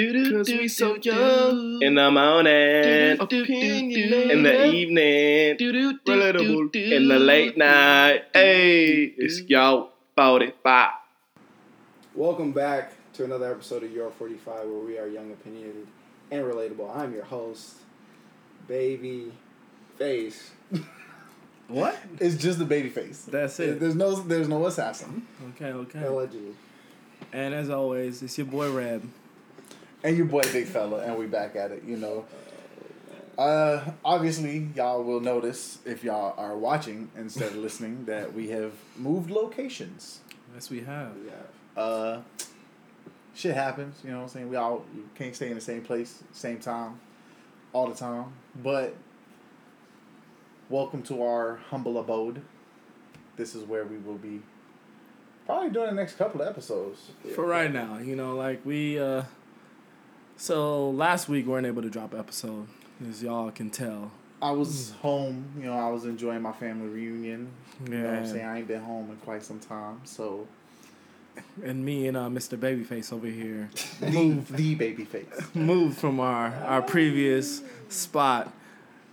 Cause we so young. In the morning, Opinion. in the evening, relatable. In the late night, hey, it's y'all 45. Welcome back to another episode of Your 45, where we are young, opinionated, and relatable. I'm your host, Baby Face. What? It's just the baby face. That's it. There's no there's no assassin. Okay, okay. Allegedly. And as always, it's your boy Reb. And your boy Big Fella, and we back at it, you know. Uh obviously y'all will notice if y'all are watching instead of listening that we have moved locations. Yes, we have. Yeah. Uh shit happens, you know what I'm saying? We all can't stay in the same place, same time, all the time. But welcome to our humble abode. This is where we will be probably doing the next couple of episodes. For right now, you know, like we uh so last week we weren't able to drop an episode, as y'all can tell. I was home, you know, I was enjoying my family reunion. You know what I'm saying? I ain't been home in quite some time. So And me and uh Mr. Babyface over here the, the baby face. moved from our our previous spot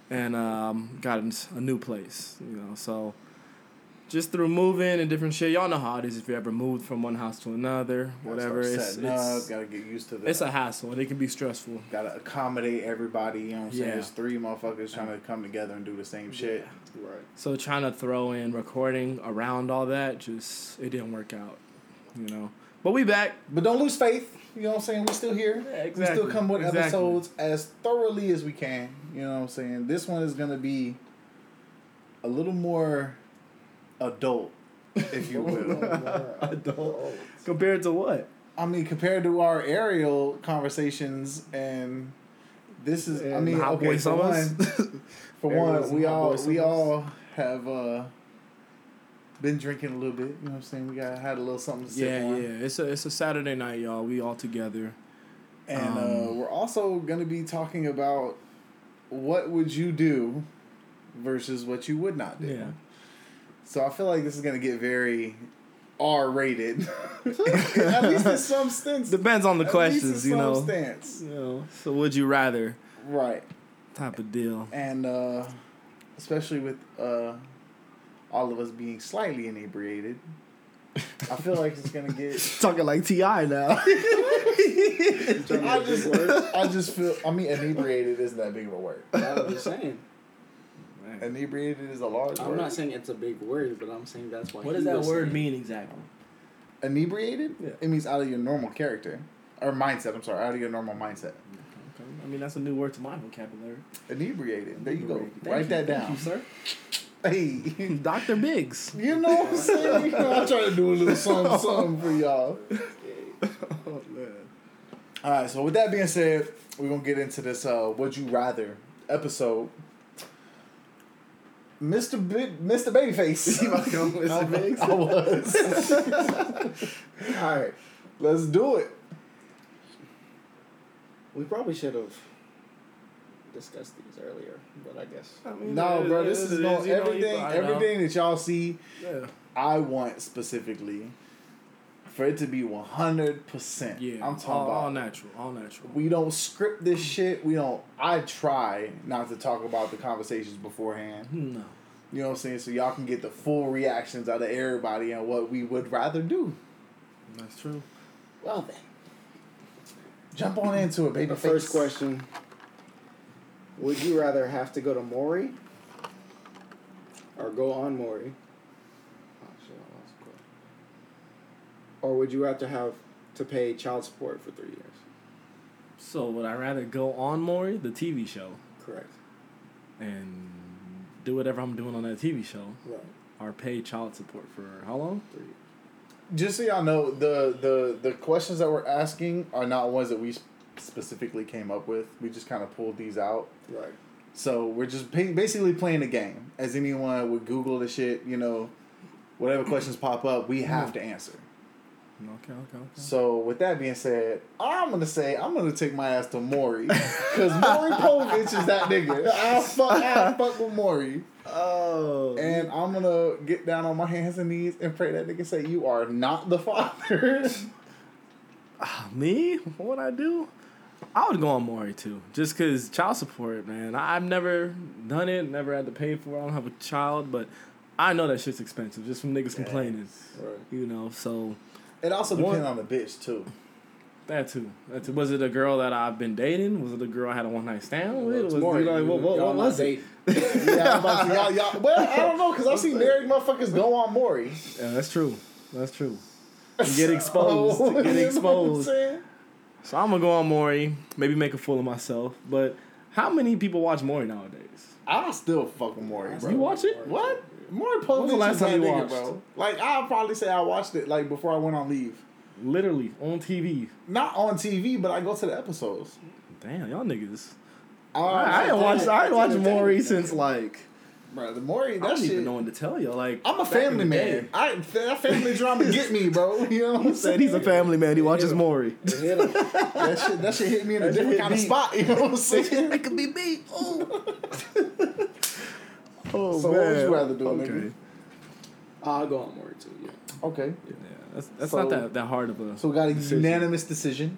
and um got a new place, you know. So just through moving and different shit, y'all know how it is if you ever moved from one house to another, whatever. Start It's setting it's, up, gotta get used to the it's a hassle and it can be stressful. gotta accommodate everybody, you know what I'm saying? Yeah. There's three motherfuckers trying to come together and do the same shit. Right. So trying to throw in recording around all that, just it didn't work out, you know. But we back. But don't lose faith. You know what I'm saying? We're still here. Yeah, We still come with exactly. episodes as thoroughly as we can. You know what I'm saying? This one is gonna be a little more adult, if you will. Adult. Compared to what? I mean, compared to our aerial conversations and this is I mean, Hot okay, Boy for Summers? one, for one, we all we Summers? all have uh been drinking a little bit, you know what I'm saying? We got had a little something to sip Yeah, on. yeah. It's a it's a Saturday night, y'all. We all together. And uh, Um, we're also going to be talking about what would you do versus what you would not do. Yeah. So I feel like this is going to get very R rated. At least in some stance. Depends on the At least in questions, you some know. Stance. You know. So would you rather Right. type of deal? And uh, especially with uh, all of us being slightly inebriated, I feel like it's going to get. Talking like Ti now. I just, I just feel. I mean, inebriated isn't that big of a word. I'm just saying. Inebriated is a large I'm word. not saying it's a big word, but I'm saying that's why. what he does that was word saying. mean exactly? inebriated. Yeah. It means out of your normal character or mindset. I'm sorry, out of your normal mindset. Okay. I mean that's a new word to my vocabulary. Inebriated. There you go. Thank Write you, that thank down. you, sir. Hey, Dr. Biggs. you know what I'm saying? You know, I try to do a little something, something for y'all. Oh man. All right. So with that being said, we're gonna get into this. Uh, Would you rather episode? Mr. Big, Mr. Babyface. You about to go with Mr. Biggs? I was. All right, let's do it. We probably should have discussed these earlier, but I guess. I mean, No, it bro, is- this it is no you everything. Know. Everything that y'all see, Yeah. I want specifically for it to be one hundred percent. Yeah. I'm talking all, about. all natural. All natural. we don't script this shit. We don't. I try not to talk about the conversations beforehand. Hmm, no. You know what I'm saying? So y'all can get the full reactions out of everybody and what we would rather do. That's true. Well then, Jump on into it, baby. the first question: Would you rather have to go to Maury or go on Maury? Oh shit! I lost the question. Or would you rather have to pay child support for three years? So would I rather go on Maury, the TV show, Correct. and do whatever I'm doing on that TV show, Right. or pay child support for how long? Three. years. Just so y'all know, the the the questions that we're asking are not ones that we specifically came up with. We just kind of pulled these out. Right. So we're just pa- basically playing a game. As anyone would Google the shit, you know, whatever questions pop up, we have hmm. to answer. Okay, okay, okay. So with that being said, I'm gonna say I'm gonna take my ass to Maury because Maury Povich is that nigga. I fuck, I fuck with Maury, Oh. and I'm gonna get down on my hands and knees and pray that nigga say you are not the father. Ah, me? What would I do? I would go on Maury too, just cause child support, man. I, I've never done it, never had to pay for it. I don't have a child, but I know that shit's expensive just from niggas complaining. Right. You know, so It also depends on the bitch too. that too. That too. Was it a girl that I've been dating? Was it a girl I had a one night stand with? Was it like, what, what, what was it? Yeah, about to, y'all, y'all, well, I don't know because I've seen married motherfuckers go on Maury. Yeah, that's true. That's true. You Get exposed. Oh, get you know I'm exposed. So I'm gonna go on Maury, maybe make a fool of myself. But how many people watch Maury nowadays? I still fuck with Maury, bro. You watch it? What? Maury Povich When's the last time that you nigga, watched? bro. Like I'll probably say I watched it like before I went on leave. Literally on TV. Not on TV, but I go to the episodes. Damn, y'all niggas. I, I, I ain't watched. I ain't watched Maury since like Bro, the Maury. I don't shit. even know what to tell you. Like I'm a family man. I that family drama get me, bro. You know what I'm Said saying? he's a family man. He watches Maury. That shit. That shit hit me in a That shit different hit kind of spot. You know what I'm saying? It could be me. Oh, oh So what would you rather do, okay. nigga? I'll go on Maury too. Yeah. Okay. Yeah, that's that's So- not that, that hard of a. So we got a Decision. unanimous decision.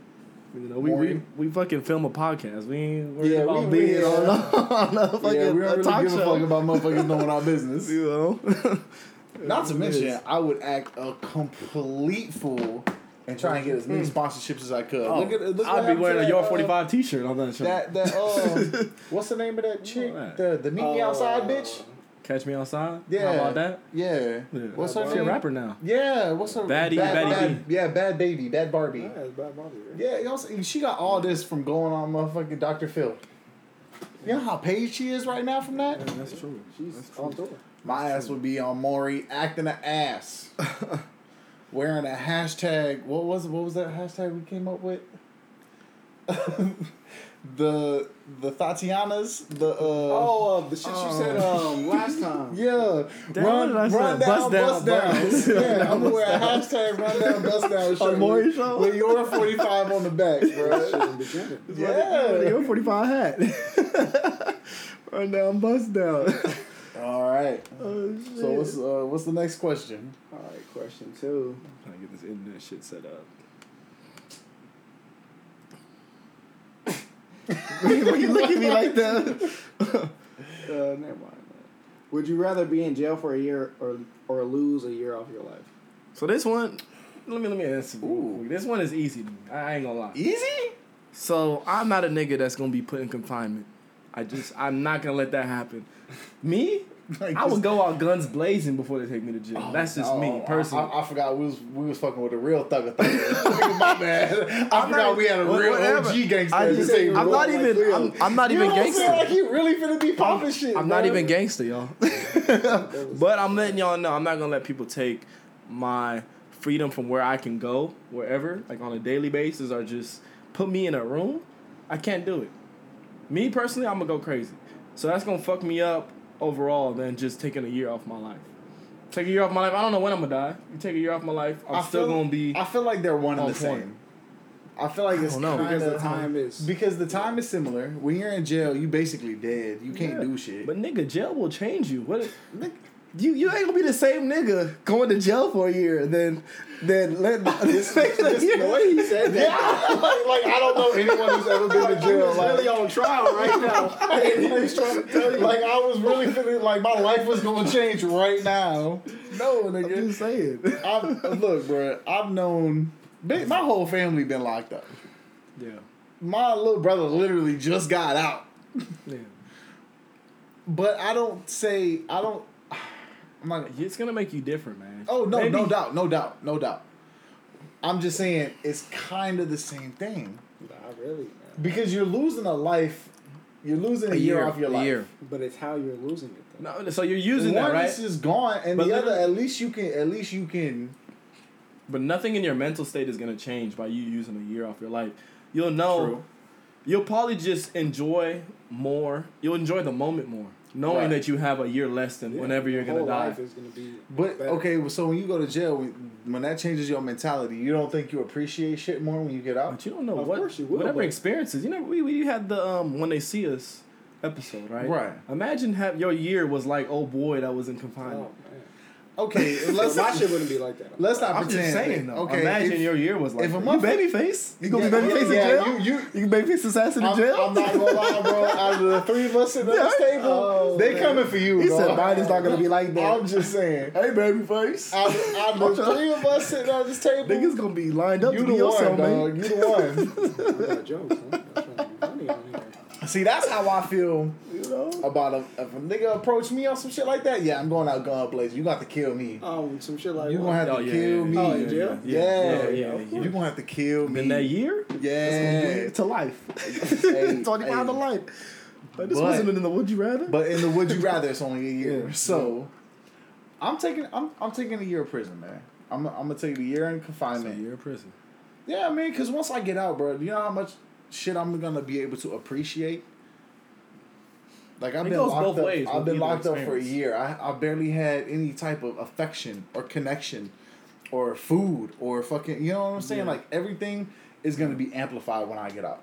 you know, we, we Maury. we fucking film a podcast. We ain't worried Yeah, about we- being we- on, on a fucking yeah, we a don't really talk give show. a fuck about motherfuckers knowing our business. you know. Not to mention, is. I would act a complete fool and try and get as many sponsorships as I could. Oh, look at look what I'd be wearing to a that, Your uh, Forty Five T-shirt on that show. That that uh, what's the name of that chick? that? The the meet me outside Uh, bitch. Catch me outside. Yeah. How about that? Yeah. Yeah. What's her She a rapper now. Yeah. What's her? Baddie- bad, Baddie bad, Yeah, bad baby, bad Barbie. Yeah, bad Bobby, right? Yeah, you know, what she got all this from going on motherfucking Dr. Phil. You know how paid she is right now from that? That's true. She's on tour. My ass would be on Maury acting an ass. Wearing a hashtag. What was what was that hashtag we came up with? the the Tatianas. The uh Oh, uh, the shit you said um last time. yeah. Damn, run, what did I say? run down, Bust down, bust down. bust. yeah, I'm gonna wear a hashtag run down, bust down shirt. Maury show? With your 45 on the back, bro. Shit in the. Yeah. Your Forty Five hat. Run down, bust down. All right. oh, So what's uh, what's the next question? All right, question two. I'm trying to get this internet shit set up. Why you look at me like that? Uh, never mind. Man. Would you rather be in jail for a year or or lose a year off your life? So this one, let me let me answer. Ooh. This one is easy. I ain't gonna lie. Easy? So I'm not a nigga that's gonna be put in confinement. I just I'm not gonna let that happen. Me, Like, I would go out guns blazing before they take me to jail. Oh, that's just Oh, me personally. I, I forgot we was we was fucking with a real thugger thugger. My bad. I I'm forgot not- we had a real whatever. OG gangster. I just, I'm, not Like even. I'm, I'm not You even I'm saying? gangster. Like he really finna be popping shit. I'm not even gangster, y'all. but I'm letting y'all know I'm not gonna let people take my freedom from where I can go wherever, like on a daily basis, or just put me in a room. I can't do it. Me personally, I'm gonna go crazy. So that's gonna fuck me up overall than just taking a year off my life. Take a year off my life. I don't know when I'm gonna die. You take a year off my life, I'm I still feel- gonna be. I feel like they're one and on the same. I feel like it's don't kinda, Because the time is. because the time is similar. When you're in jail, you basically dead. You can't Yeah. do shit. But nigga, jail will change you. What? If, nigga, you you ain't gonna be the same nigga going to jail for a year and then then let this, the way he said yeah, like, like I don't know anyone who's ever been to jail. Like, really on trial right now. and he was trying to tell you. like I was really feeling like my life was gonna change right now. No, I'm nigga. just saying. I've, look, bro. I've known my whole family been locked up. Yeah. My little brother literally just got out, Yeah. but I don't say I don't. I'm like, It's gonna make you different, man. oh no, Maybe- no doubt, no doubt, no doubt. I'm just saying it's kind of the same thing Not really, man. because you're losing a life. You're losing a, year, off your a life. year. But it's how you're losing it, though. No, so you're using One that, right? is just gone, and But the other, at least you can, at least you can. But nothing in your mental state is gonna change by you using a year off your life. You'll know. True. You'll probably just enjoy more. You'll enjoy the moment more, knowing Right. that you have a year less than whenever you're gonna die. gonna be. But better. okay, so when you go to jail, when, when that changes your mentality, you don't think you appreciate shit more when you get out. But you don't know Of what course you will, whatever experiences. You know, we we had the um when they see us episode, right? Right. Imagine have your year was like oh boy that was in Oh confinement. man. Okay, let's my shit wouldn't be like that. let's not I'm pretend. just saying though. Okay, Imagine if- your year was like if a that. you motherfucker- baby face. You gonna Yeah, be baby face yeah, in jail? you- you- you can baby face his ass in the I'm, jail. I'm not gonna lie, bro. Out of the three of us sitting at this Yeah. table, Oh, they man. coming for you. he bro. said mine is not gonna be like that. I'm just saying. hey baby face. Out of, the three of us sitting at this table, Niggas gonna be lined up you to the be one, dog. You the one. I got jokes. Huh? I'm trying to be funny on here. one. See, that's how I feel You know. about a, if a nigga approach me on some shit like that. Yeah, I'm going out gun blazing. You got to kill me. Oh, some shit like that. You what? gonna have to Oh, yeah, kill me. Oh, in jail? Yeah, Yeah, yeah, oh, yeah. You gonna have to kill me. In that year, Yeah. it's to life. Hey, Twenty hey. pound to life. Like, this But- wasn't in the Would You Rather. But in the would you rather, it's only a year. Yeah. So, I'm taking I'm I'm taking a year of prison, man. I'm I'm gonna take the year in It's a confinement. year of prison. Yeah, I mean, because once I get out, bro, you know how much shit I'm gonna be able to appreciate. Like I've It been locked up. ways I've been locked up for a year. I I barely had any type of affection or connection, or food or fucking. You know what I'm saying? Yeah. Like everything is gonna be amplified when I get out.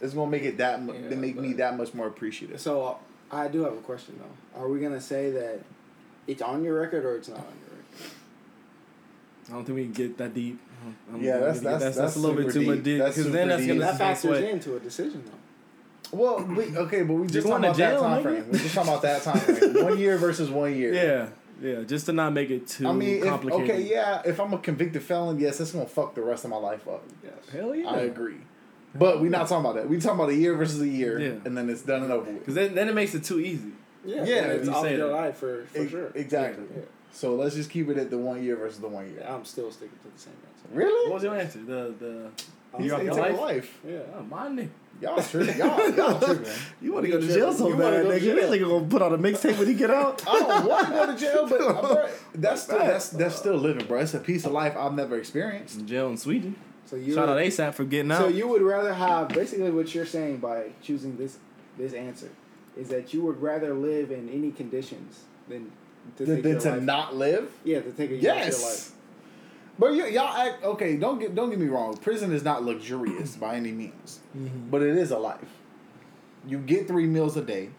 It's gonna make it that mu- Yeah, make me that much more appreciative. So I do have a question though. Are we gonna say that it's on your record or it's not on your record? I don't think we can get that deep. Uh-huh. Yeah, think that's- that's- that's, that's a little bit super too much deep. deep. That's Because then super that's deep. gonna That factors what- into a decision though. Well, we, okay, but we just going talking to about that jail, time nigga? frame. We're just talking about that time frame. one year versus one year. Yeah, yeah. Just to not make it too I mean, if, complicated. okay, yeah. If I'm a convicted felon, yes, that's gonna fuck the rest of my life up. Yes. Hell yeah. I agree. But we're not talking about that. We're talking about a year versus a year, Yeah. and then it's done and over with. Because then, then it makes it too easy. Yeah, Yeah, yeah, it's you off say your that. life for, for Ex- sure. exactly. Yeah, So let's just keep it at the one year versus the one year. yeah. I'm still sticking to the same answer. Really? What was your answer? The the I'm year off They your life? life. Yeah. Oh, my nigga. Y'all tripping. Y'all, y'all tripping. You want to go to jail so bad, nigga. This nigga gonna put out a mixtape when he get out. I don't want to go to jail, but uh, bro, that's still that's that's still living, bro. It's a piece of life I've never experienced. In jail in Sweden. So you Shout out would, ASAP for getting out. so you would rather have basically what you're saying by choosing this this answer is that you would rather live in any conditions than to than your to life. not live. yeah, to take a year off your Yes. life. But you, y'all act okay. Don't get don't get me wrong. Prison is not luxurious by any means, Mhm. but it is a life. You get three meals a day.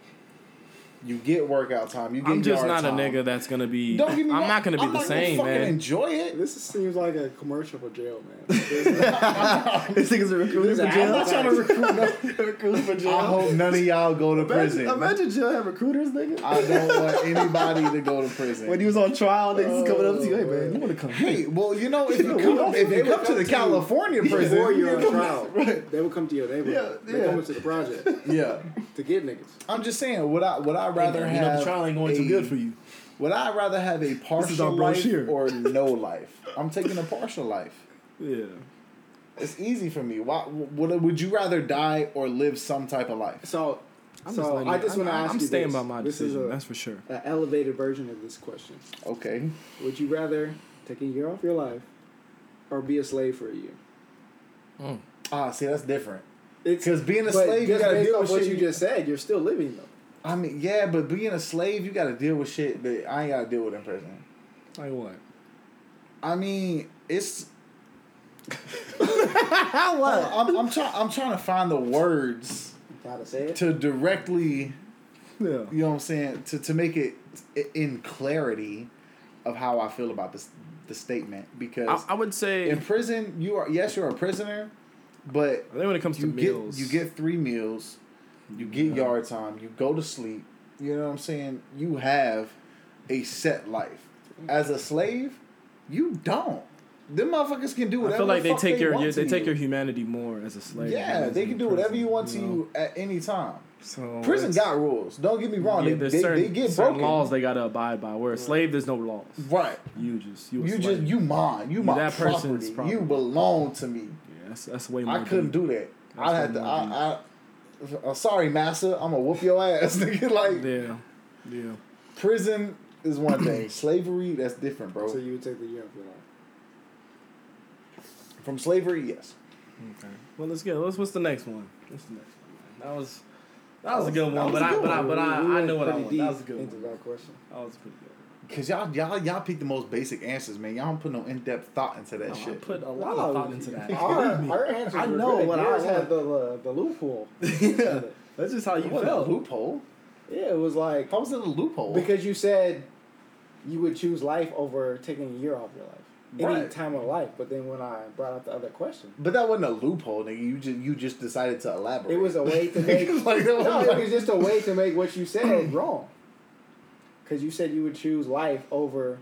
You get workout time. You get I'm just yard not time. a nigga that's gonna be. Don't get me I'm wrong. not gonna be I'm the not same, fucking man. Enjoy it. This seems like a commercial for jail, man. this nigga's a recruiter for jail. I'm not trying to recruit no. recruiter for jail. I hope none of y'all go to prison. Imagine, imagine jail have recruiters, nigga. I don't want anybody to go to prison. when he was on trial, niggas was coming up to you, hey Oh, man, you want to come oh, here? Hey, well, you know, if you Yeah, come, well, if they you would come to the to you California prison, Before you're on trial, right? they would come to your neighborhood. Yeah, They come into the project Yeah, to get niggas. I'm just saying. what I what I rather you know the trial ain't going a- too good for you. Would I rather have a partial life brochure. or no life? I'm taking a partial life. Yeah. It's easy for me. Why would would you rather die or live some type of life? So, I'm so letting I just want to I'm, ask I'm you staying this. by my this decision. is a, that's for sure. an elevated version of this question. Okay. Would you rather take a year off your life or be a slave for a year? Mm. Ah, see, that's different. Because being a slave, you just gotta based deal with what shit. you just said. You're still living though. I mean, yeah, but being a slave, you got to deal with shit that I ain't got to deal with in prison. Like what? I mean, it's. How what? I'm, I'm trying. I'm trying to find the words Gotta say it. to directly, Yeah. you know, what I'm saying, to to make it in clarity of how I feel about this the statement because I, I would say. in prison you are yes you're a prisoner, but I think when it comes to you get meals, you get three meals, you get yard time, you go to sleep. You know what I'm saying? You have a set life. As a slave, you don't. Them motherfuckers can do whatever. I feel like the they take your, your they to take you. your humanity more as a slave. Yeah, they can do whatever you want to know? you at any time. So Prison got rules. Don't get me wrong. yeah, they, they, certain, they get certain broken. laws they gotta abide by. Where a slave, there's no laws. Right. You just you, You just you mine. You You my that person's property. You belong to me. yeah, that's that's way more. I couldn't do that. I had to. I, I, uh, sorry, massa. I'm gonna whoop your ass, nigga. Like Yeah, yeah. prison is one thing. Slavery, that's different, bro. So you would take the year off your life. From slavery, yes. Okay. Well, let's get. Let's. What's the next one? What's the next one? That was. That was a good one, that but was a I, good but I, but I, I went know what I pretty want. That was a good one. that question. That was pretty good. Cause y'all y'all y'all pick the most basic answers, man. Y'all don't put no in depth thought into that No, I shit. put a lot No, of thought into that. Our, Believe me. our answers I know good. what I Yours want. had the, uh, the loophole. yeah, that's just how you What a felt. loophole? Yeah, it was like How was it a loophole? because you said you would choose life over taking a year off your life. Any time of life. But then when I brought up the other question, But that wasn't a loophole, nigga. You just you just decided to elaborate. it was a way to make. Like, no, like- it was just a way to make what you said wrong. Because you said you would choose life over.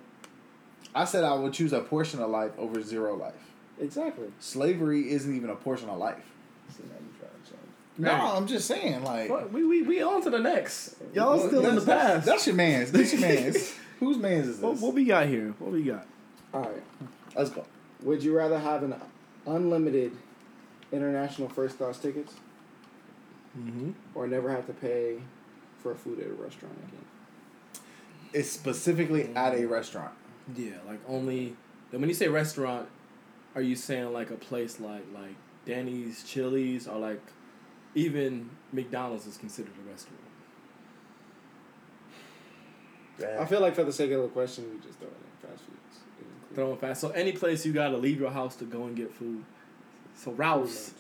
I said I would choose a portion of life over zero life. Exactly. Slavery isn't even a portion of life. See, now you trying to change. No, Right. I'm just saying, like Fuck, we, we, we on to the next. Y'all Well, still in the that's- past. That's your man's. That's your man's. Whose man's is this? what, what we got here? What we got? All right. Let's go. Would you rather have an unlimited international first class tickets Mm-hmm. or never have to pay for food at a restaurant again? It's specifically at a restaurant. Yeah, like only. Then when you say restaurant, are you saying like a place like like Denny's, Chili's, or like even McDonald's is considered a restaurant? I feel like for the sake of the question, we just throw it in fast foods. Throwing fast. So any place you gotta leave your house to go and get food. So Ralph's.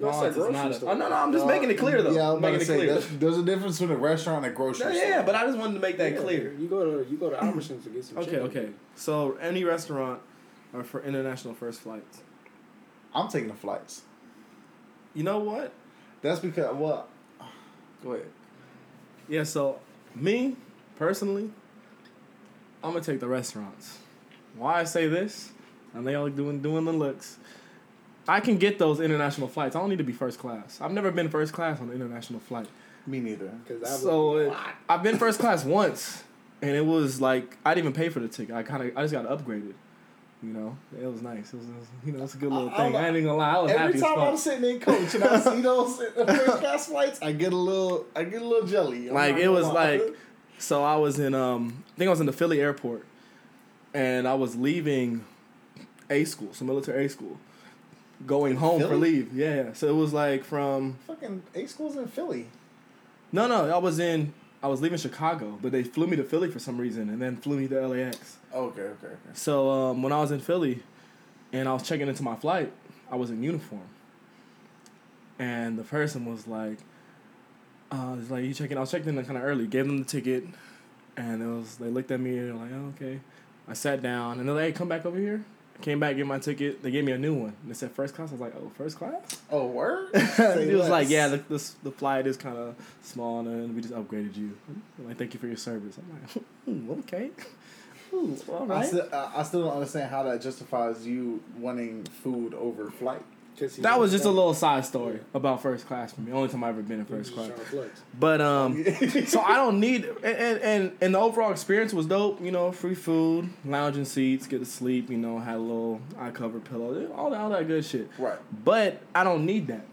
That's Ron's like is grocery not a- store. Oh no no! I'm just making it clear though. Yeah, I was I'm about making to it say clear. there's, there's a difference between a restaurant and a grocery Yeah, store. yeah, but I just wanted to make that Yeah, clear. You go to you go to Albertsons to get some. Okay, chicken. okay. So any restaurant are for international first flights. I'm taking the flights. You know what? That's because well, go ahead. Yeah, so me personally, I'm gonna take the restaurants. Why I say this? I know y'all doing doing the looks. I can get those international flights. I don't need to be first class. I've never been first class on an international flight. Me neither. 'Cause that So would- uh, I've been first class once, and it was like I didn't even pay for the ticket. I kind of I just got upgraded. You know, it was nice. It was, it was you know it's a good little I- I thing. don't I ain't even gonna lie. I was happy Every as time fuck. I'm sitting in coach and I see those first class flights, I get a little, I get a little jelly. I'm like it was lie. like so i was in um i think i was in the philly airport and i was leaving a school so military a school going home for leave yeah so it was like from fucking A schools in Philly. no no i was in i was leaving chicago but they flew me to philly for some reason and then flew me to lax Okay, okay, okay. so um, when i was in philly and i was checking into my flight i was in uniform and the person was like uh, it's like you checking. I was checking in kind of early. Gave them the ticket, and it was they looked at me and they're like, oh, okay. I sat down and they're like, hey, come back over here. Came back, gave my ticket. They gave me a new one. They said first class. I was like, oh, first class. Oh, word? he was like, yeah, the, the the flight is kind of small and we just upgraded you. I'm like, thank you for your service. I'm like, "Ooh, okay. Ooh, all I right. still, I I still don't understand how that justifies you wanting food over flight. That was just a little side story about first class for me. Only time I ever been in first class. trying to flex. But um, so I don't need and, and and the overall experience was dope. You know, free food, lounging seats, get to sleep. You know, had a little eye cover pillow, all that, all that good shit. Right. But I don't need that.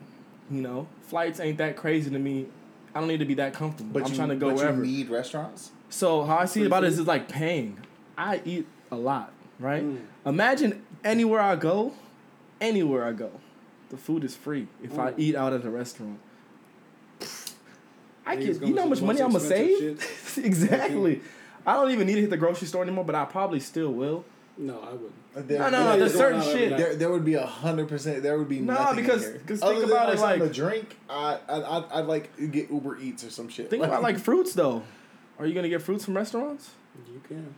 You know, flights ain't that crazy to me. I don't need to be that comfortable. But I'm you, trying to go but wherever. you need restaurants. so how I see Free about it food? is it's like paying. I eat a lot, right? Mm. Imagine anywhere I go, anywhere I go, the food is free if I Mm. eat out at a restaurant. I can, going you know how much money I'm gonna save? exactly. I don't even need to hit the grocery store anymore, but I probably still will. No, I wouldn't. There, No, no, Yeah, no. you're There's certain shit. There, there would be a hundred percent. There would be Nah, nothing in because- here. 'cause Other think than, about it, like- to drink. I I I'd, I'd like get Uber Eats or some shit. Think about like fruits though. Are you gonna get fruits from restaurants? You can.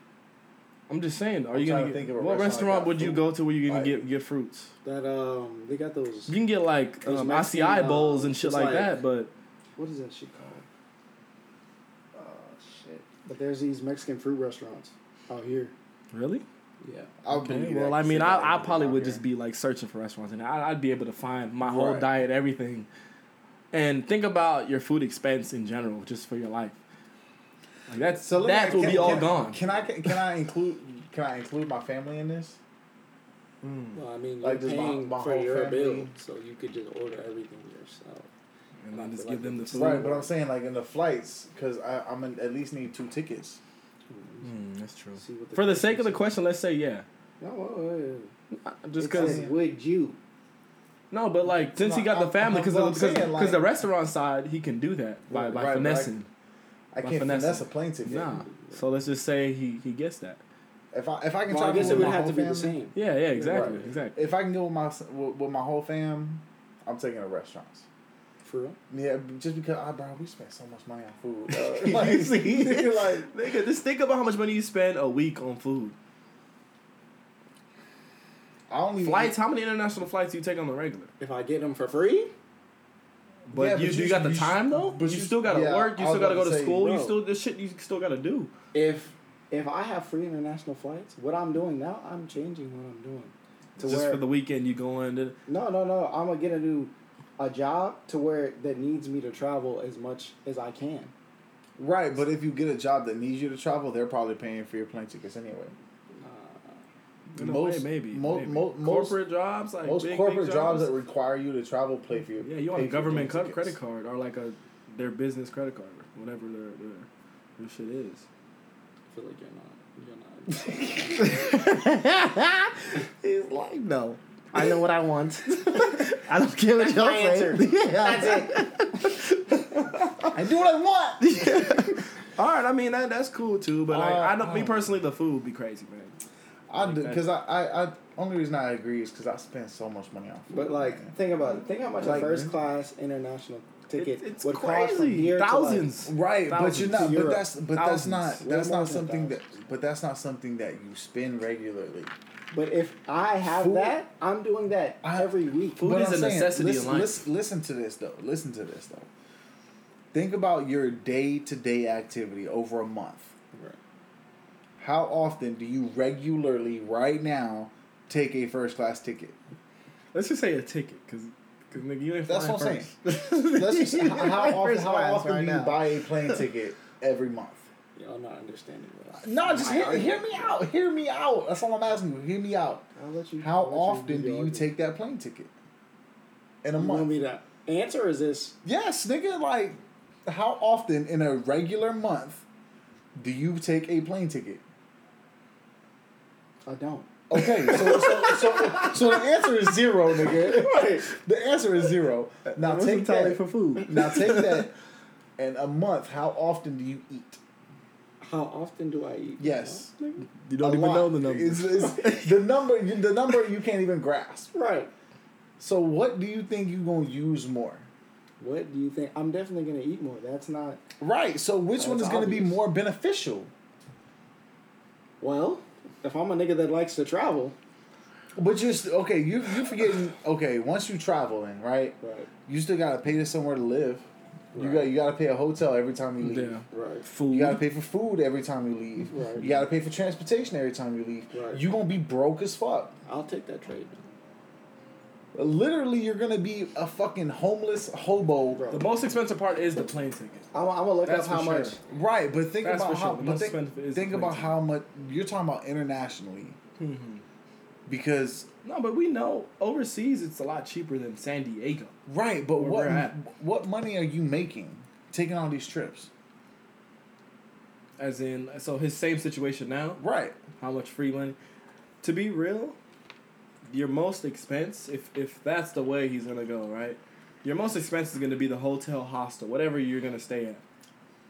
I'm just saying. Are I'm you gonna to get think of a what restaurant restaurant that would you go to where you can Like- get get fruits? That um, they got those. You can get like Those um, Mexican, acai uh, bowls and shit like, like- that, but What is that shit called? Oh shit! But there's these Mexican fruit restaurants out here. really. Yeah. I'll Okay. Well. I mean, I, I probably would here. just be like searching for restaurants, and I, I'd be able to find my whole Right. diet, everything. And think about your food expense in general, just for your life. Like that's So let me that will can- be all can- gone. Can I can I include can I include my family in this? Mm. Well, I mean, Like, you're just my- paying my for whole your family. bill, so you could just order everything yourself. And not just Like give them the the food. Right, but I'm saying like in the flights because I'm in, at least need two tickets. Mm, that's true. See what For the sake of the question. question, let's say yeah. No, well, well, Just because says, would you? no, but like since he got the I'm- family, I'm- because well, because saying, like- the restaurant side he can do that by Right, by right, finessing. I can't finessing. finesse a plane ticket. Nah, so let's just say he he gets that. If I if I can Well, I travel guess it with would my have to whole be the same. Yeah, yeah, exactly, Right. exactly. If I can go with my with, with my whole fam, I'm taking the restaurants. For real? Yeah, just because I bro, we spent so much money on food. Uh, like, See? like Nigga, just think about how much money you spend a week on food. I only Flights, how many international flights do you take on the regular? If I get them for free, But Yeah, you, but you, you- got the you- time though. but you, you- still gotta yeah, work. You still gotta go to to say, school. You still this shit you still gotta do. if if I have free international flights, what I'm doing now, I'm changing what I'm doing. To Just where for the weekend, you going. To, no, no, no, I'm gonna get a new a job to where that needs me to travel as much as I can. Right, but if you get a job that needs you to travel, they're probably paying for your plane tickets anyway. In a Most- way, maybe. mo- maybe. mo- most- corporate jobs, like Most big, corporate big jobs that require you to travel pay for your yeah, you want pay a government plane cut credit tickets. card or like a their business credit card, whatever their their, their shit is. I feel like you're not. You're not. He's like, no. I know what I want. I don't care what y'all say. Yeah. That's it. I do what I want. All right, I mean that that's cool too, but like, Uh, I don't. Me uh. personally, the food would be crazy, man. I Like do because I, I, I only reason I agree is because I spend so much money on food. But like, man. think about it. Think how much Like, a first class international ticket It- it's would cost from crazy. here Thousands. right, but you're not. But that's but that's not Way that's more not something that. But that's not something that you spend regularly. But if I have Food- that, I'm doing that I- every week. Food But is I'm a saying, necessity in listen, life. Listen, listen to this though. Listen to this though. Think about your day to day activity over a month. Right. How often do you regularly, right now, take a first class ticket? Let's just say a ticket, cause, cause nigga, you ain't That's flying what I'm first. Let's just how, how often, how often right do you now. buy a plane ticket every month? Y'all not understanding what I. No, just hear, hear me out. Hear me out. That's all I'm asking you. Hear me out. I'll let you. How I'll let you often do do you argument. take that plane ticket? In a You want month? me to answer? Is this? Yes, nigga. Like, how often in a regular month do you take a plane ticket? I don't. Okay, so so so, so the answer is zero, nigga. Right. The answer is zero. Now What's take the tally that. for food. Now take that. And a month, how often do you eat? How often do I eat? Yes. Nigga? You don't A even lot. know the numbers. It's, it's, the number, the number you can't even grasp. Right. So what do you think you're gonna use more? What do you think? I'm definitely gonna eat more. That's not. Right. So which one is That's gonna be more beneficial? Well, if I'm a nigga that likes to travel. But you're okay. You you forgetting? Okay, once you traveling, right? Right. You still gotta pay to somewhere to live. You got you gotta pay a hotel every time you leave. Yeah. Right. Food. You gotta pay for food every time you leave. Right. You gotta pay for transportation every time you leave. Right. You gonna be broke as fuck. I'll take that trade. Literally, you're gonna be a fucking homeless hobo. Bro. The most expensive part is the plane ticket. I'm, I'm gonna look That's up how sure. much. Right, but think That's about for how. sure. But most think, expensive is think about plane how much you're talking about internationally, Mm-hmm. because No, but we know overseas it's a lot cheaper than San Diego. right. But what what money are you making taking on these trips? As in, so his same situation now. Right. How much free money? To be real, your most expense, if if that's the way he's gonna go, right? Your most expense is gonna be the hotel, hostel, whatever you're gonna stay at.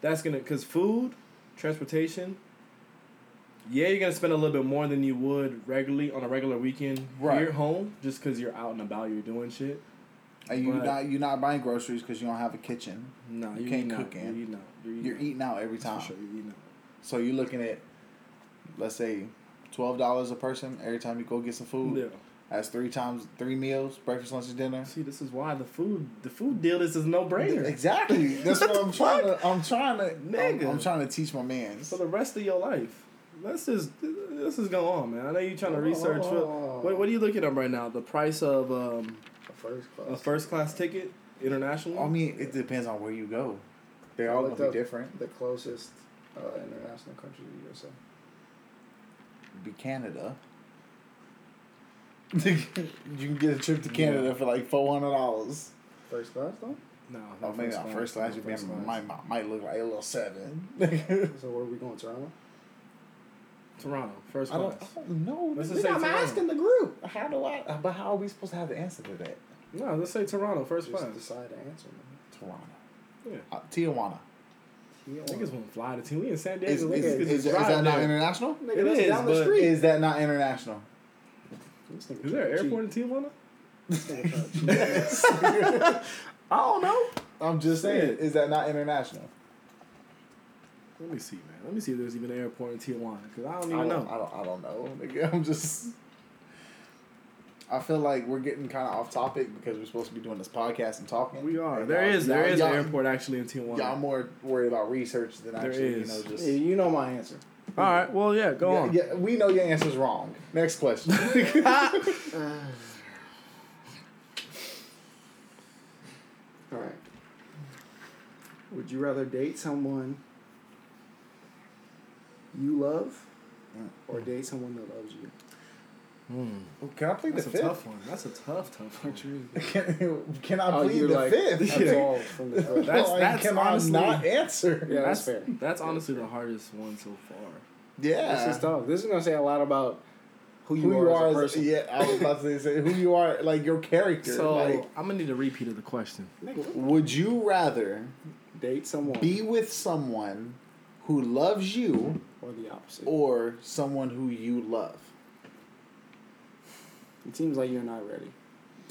That's gonna, cause food, transportation. Yeah, you're gonna spend a little bit more than you would regularly on a regular weekend Right. here home, just cause you're out and about, you're doing shit. And you not you're not buying groceries because you don't have a kitchen. No, You you're can't cook out. in. You're eating out. You're eating You're out. eating out every time. Sure, you're eating out. So you're looking at, let's say, twelve dollars a person every time you go get some food. Yeah. That's three times three meals: breakfast, lunch, and dinner. See, this is why the food, the food deal is a no brainer. Exactly. That's what I'm trying to. I'm trying to. I'm, Nigga. I'm trying to teach my man. for the rest of your life. Let's just let's just go on, man. I know you're trying to research. Oh. What what are you looking at right now? The price of um, A first class. a first class ticket internationally. I mean, it depends on where you go. They're all Looked gonna be different. The closest uh, international country to the USA. Be Canada. you can get a trip to Canada Yeah. for like four hundred dollars. First class though. no, Oh, not maybe not first class. not You first might, class. might, might, might look like a little seven. So where are we going, Toronto? Toronto first I class. don't, I don't know. Let's nigga. just say I'm Toronto. asking the group. How do I? But how are we supposed to have the answer to that? No, let's say Toronto first Just class. decide to answer. Man. Toronto. Yeah. Uh, Tijuana. Niggas won't fly to T. We in San Diego. Is, is, Niggas is, is, that drive not international? Nigga, It that's is, down the street. Is that not international? This nigga Is there an trying to airport in Tijuana? cheat. This nigga trying to cheat. I don't know. I'm just saying, Say it. is that not international? Let me see, man. Let me see if there's even an airport in Tijuana because I don't I even don't, know. I don't. I don't know. Nigga, I'm just. I feel like we're getting kind of off topic because we're supposed to be doing this podcast and talking. We are. And There y'all- is. There y'all- is an airport actually in Tijuana. Y'all more worried about research than There actually, is. you know, just. Yeah, you know my answer. All right. Well, yeah. Go yeah, on. yeah, we know your answer's wrong. Next question. All right. Would you rather date someone you love mm. or date someone that loves you? Hmm. Can I plead That's the a tough one. That's a tough, tough one. Can, can I Oh, plead you're the like fifth? absolved from the first. That's- Like, that's can honestly- I not answer? Yeah, that's that's fair. That's honestly the hardest one so far. Yeah. This is tough. This is gonna say a lot about who you, who you are, are, as a as- person. yeah, I was about to say who you are, like your character. So like, I'm gonna need a repeat of the question. Would you rather date someone be with someone who loves you or the opposite. or someone who you love? It seems like you're not ready.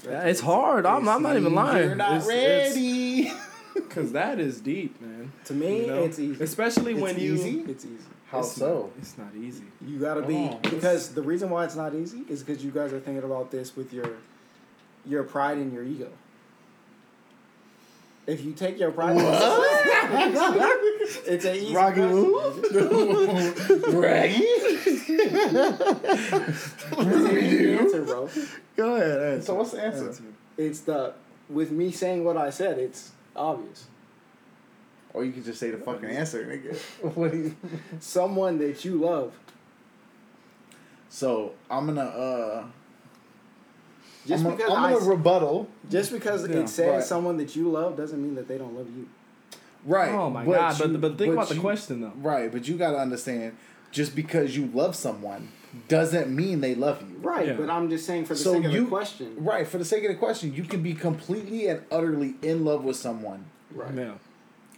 Yeah, it's hard. I'm, I'm not even lying. You're not It's- it's- ready. Cause that is deep, man. To me, You know? it's easy. Especially It's when you. easy? It's easy. How it's so? Not, it's not easy. You gotta be Oh, because the reason why it's not easy is because you guys are thinking about this with your your pride and your ego. If you take your pride, it's an easy Rocky question. Raggy? It's an easy answer, bro. Go ahead. So what's the answer? It's the with me saying what I said. It's obvious. Or you can just say the fucking answer, nigga. What you? Someone that you love. So I'm gonna uh. Just I'm, because I'm I, gonna rebuttal. just because Yeah, it says right. someone that you love doesn't mean that they don't love you. Right. Oh my but god! you- but but think about the question though. Right, but you gotta understand, just because you love someone doesn't mean they love you. Right, Yeah. but I'm just saying for the So sake of you- the question. Right, for the sake of the question, you can be completely and utterly in love with someone, Right. Yeah.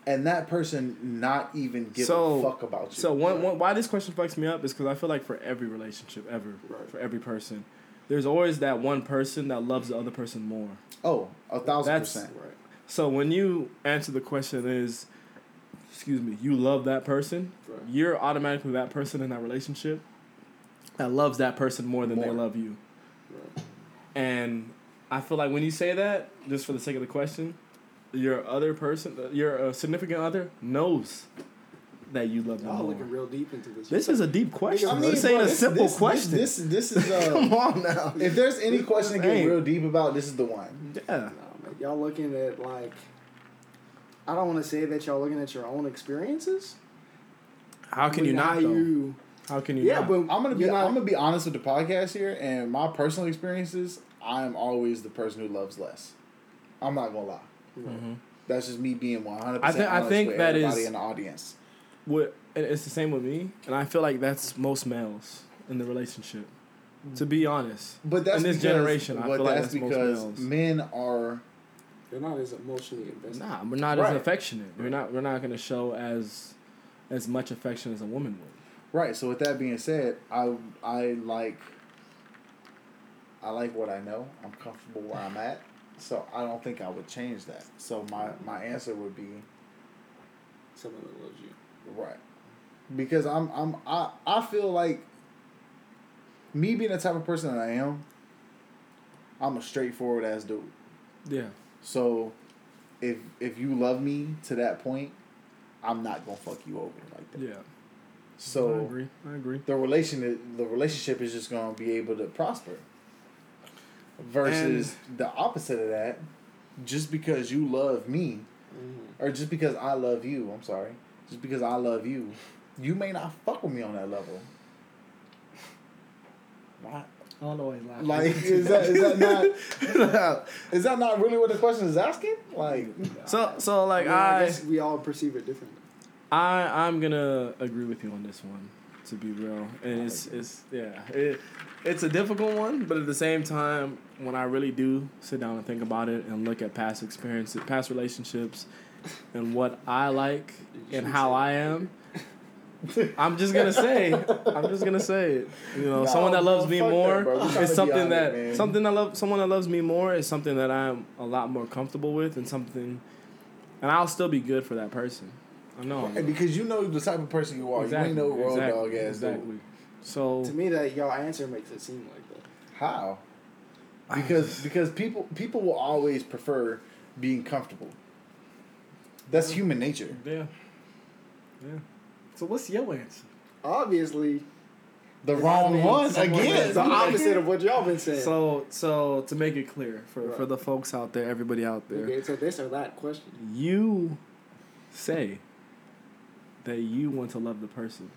and that person not even give So- a fuck about you. So one, one why this question fucks me up is because I feel like for every relationship ever, Right. for every person, there's always that one person that loves the other person more. oh, a thousand That's- percent. Right. So when you answer the question is, excuse me, you love that person, Right. You're automatically that person in that relationship that loves that person more than they love you. Right. And I feel like when you say that, just for the sake of the question, your other person, your uh, significant other knows that you love them Y'all looking real deep into this. This is a deep question. I mean, this ain't bro, a this- simple this- question. This this, this is Come uh, on now. if there's any question to get ain't. real deep about, this is the one. Yeah. No, y'all looking at like. I don't want to say that y'all looking at your own experiences. How can you not? how you? How can you Yeah, not? but I'm gonna be you're not- I'm gonna be honest with the podcast here, and my personal experiences. I am always the person who loves less. I'm not gonna lie. Mhm. That's just me being 100. I thi- I think with that everybody is- in the audience. What it's the same with me, and I feel like that's most males in the relationship. To be honest, But that's In this because, generation, I but feel like that's that's most because males. men are They're not as emotionally invested. nah, we're not Right. as affectionate. We're not. We're not gonna show as as much affection as a woman would. right. So with that being said, I I like I like what I know. I'm comfortable where I'm at. So I don't think I would change that. So my my answer would be Someone that loves you. Right. Because I'm I'm I, I feel like me being the type of person that I am, I'm a straightforward ass dude. Yeah. So if if you love me to that point, I'm not gonna fuck you over like that. Yeah. So I So agree. I agree. the relation the relationship is just gonna be able to prosper. Versus the opposite of that, just because you love me, Mm-hmm. or just because I love you, I'm sorry, just because I love you, you may not fuck with me on that level. Why? I don't know why he's laughing. Like, is that is that not is that not really what the question is asking? Like, so so like I, mean, I I guess we all perceive it differently. I I'm gonna agree with you on this one, to be real. And it's it's yeah, it, it's a difficult one, but at the same time, when I really do sit down and think about it and look at past experiences, past relationships, and what I like and how I am, I'm just gonna say, I'm just gonna say it. You know, No, someone that loves me more bro. We tryna is something that man. something that love someone that loves me more is something that I'm a lot more comfortable with and something and I'll still be good for that person. I know. I'm- And because you know the type of person you are, you ain't no road exactly, dog ass exactly. dude. So To me, that y'all answer makes it seem like that. How? Because because people people will always prefer being comfortable. That's human nature. yeah, yeah. So what's your answer? Obviously, The It's wrong been one someone again. that's the opposite of what y'all been saying. So so to make it clear for for the folks out there, everybody out there, okay, so this or that question. you say that you want to love the person.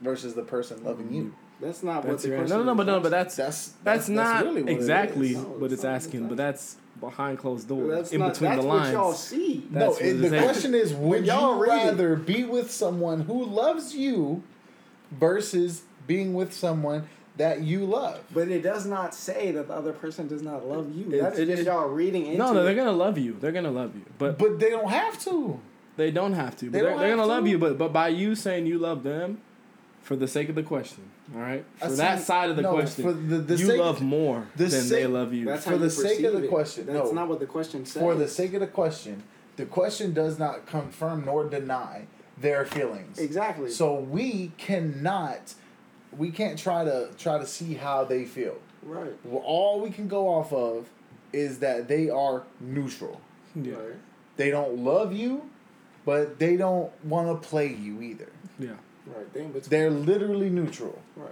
Versus the person loving you. That's not what That's the your question. no, no, no, but no, but that's That's that's, not really what it exactly is. No, what it's it's asking, but that's behind closed doors, That's in not, between that's the what y'all lines. see. No, what the it's question is would y'all you rather be with someone who loves you versus being with someone that you love? But it does not say that the other person does not love you. It- That's it- just it- y'all reading into No, no, they're gonna love you. They're gonna love you, but But they don't have to. they don't have to. They they are don't they're have gonna love you. But but by you saying you love them, for the sake of the question, all right, I for see- that side of the no, question, for the- the you sake- love more the than they love you. That's For how the you sake of perceive the it. question, That's no. not what the question says. For the sake of the question, the question does not confirm nor deny their feelings. exactly. So we cannot, we can't try to try to see how they feel. right. Well, all we can go off of is that they are neutral. yeah, Right. They don't love you, but they don't want to play you either. yeah. Right. They in between. They're literally neutral. Right.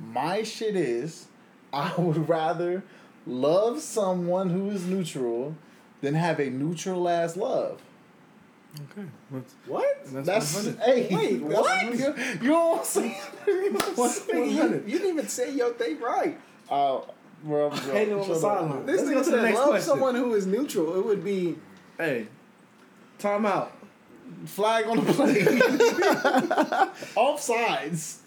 My shit is, I would rather love someone who is neutral than have a neutral ass love. Okay, Let's- What? that's, That's hey. Wait, that's- what? You, you don't say. You don't What? you, you didn't even say your thing right. Uh, bro, I'm Hating on the shut up. This Let's nigga go to the said love question. someone who is neutral. It would be Hey, time out. Flag on the play. Offsides.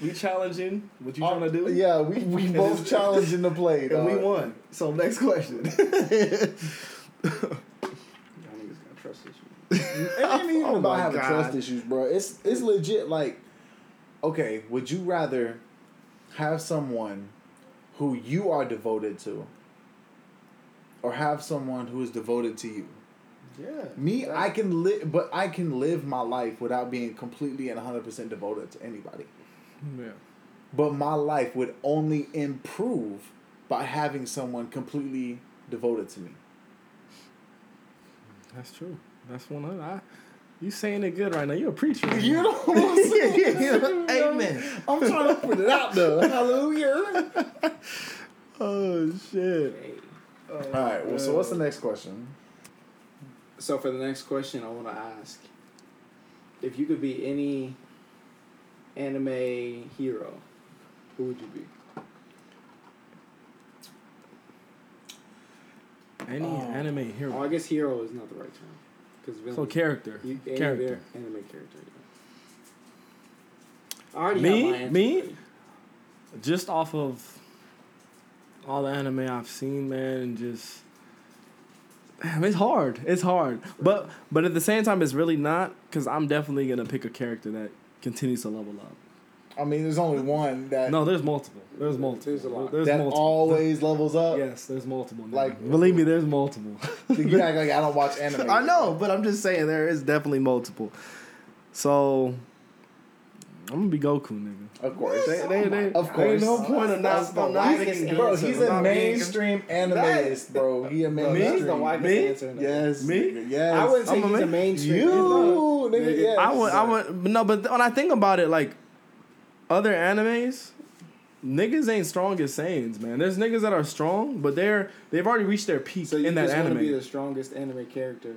We challenging what you Uh, trying to do? Yeah, we, we both challenging the play. and we won. So next question. y'all niggas got trust issues. It ain't even Oh about my having God. trust issues, bro. It's it's legit. Like, okay, would you rather have someone who you are devoted to, or have someone who is devoted to you? Yeah. Me, I can live, but I can live my life without being completely and hundred percent devoted to anybody. yeah. But my life would only improve by having someone completely devoted to me. That's true. That's one hundred. I, you saying it good right now. You're a preacher. You know what I'm saying? Amen. I'm trying to put it out though. Hallelujah. Oh shit. Hey. All right. Well, so what's the next question? So for the next question, I want to ask if you could be any anime hero, who would you be? Any Oh. anime Oh, hero. I guess hero is not the right term because So character. You, any character. anime character. Yeah. I already Me? have my answer Me? ready. Just off of all the anime I've seen, man, and just Damn, it's hard. It's hard. But but at the same time, it's really not because I'm definitely gonna pick a character that continues to level up. I mean, there's only one that No, there's multiple. There's multiple. There's a lot. There's that multiple. always levels up. Yes, there's multiple. nigga. Like- believe me, there's multiple. You act like I don't watch anime. I know, but I'm just saying there is definitely multiple. So I'm gonna be Goku, nigga. Of course. They, they, they, Of there ain't no point of not, That's the of not wackest picking Bro, he's a mainstream animeist, bro. He a mainstream. that's the wackest Me? answer. Yes. Me? Yes. I wouldn't say I'm he's a man. mainstream. You, nigga, Nigga, yes. I would, I would, no, but when I think about it, like other animes, niggas ain't strong as Saiyans, man. There's niggas that are strong, but they're they've already reached their peak So you in that just want to be the strongest anime character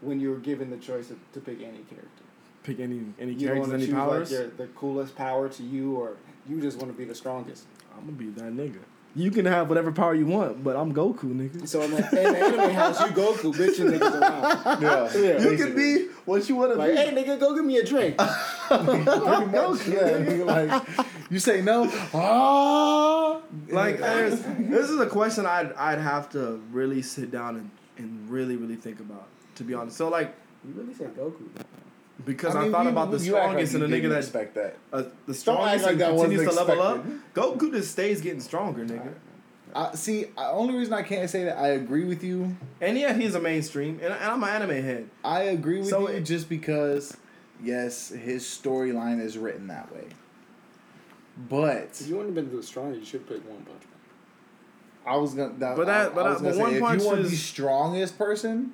when you were given the choice of, to pick any character. Pick any any You characters, any powers. like your, the coolest power to you, or you just want to be the strongest. I'm gonna be that nigga. You can have whatever power you want, but I'm Goku, nigga. So in the, in the anime house, you Goku bitching niggas around. Yeah. Yeah. You can be what you want to Like, be. hey nigga, go give me a drink. Pretty much, yeah. nigga, Like, you say no. Ah. Like there's, this is a question I'd I'd have to really sit down and, and really really think about. To be honest, so like You really said Goku? Because I, mean, thought you- about the you act like strongest you and the nigga didn't that expect that. uh, the strongest like and that wasn't continues to level up. expected. Goku just stays getting stronger, nigga. I, see, the only reason I can't say that I agree with you, And yeah, he's a mainstream, and, and I'm an anime head. I agree with So you it- just because, yes, his storyline is written that way. But If you want to be strongest, you should pick One Punch Man. I was gonna. That, But that- I, but I was that- gonna but say, One if Punch you want is- the strongest person,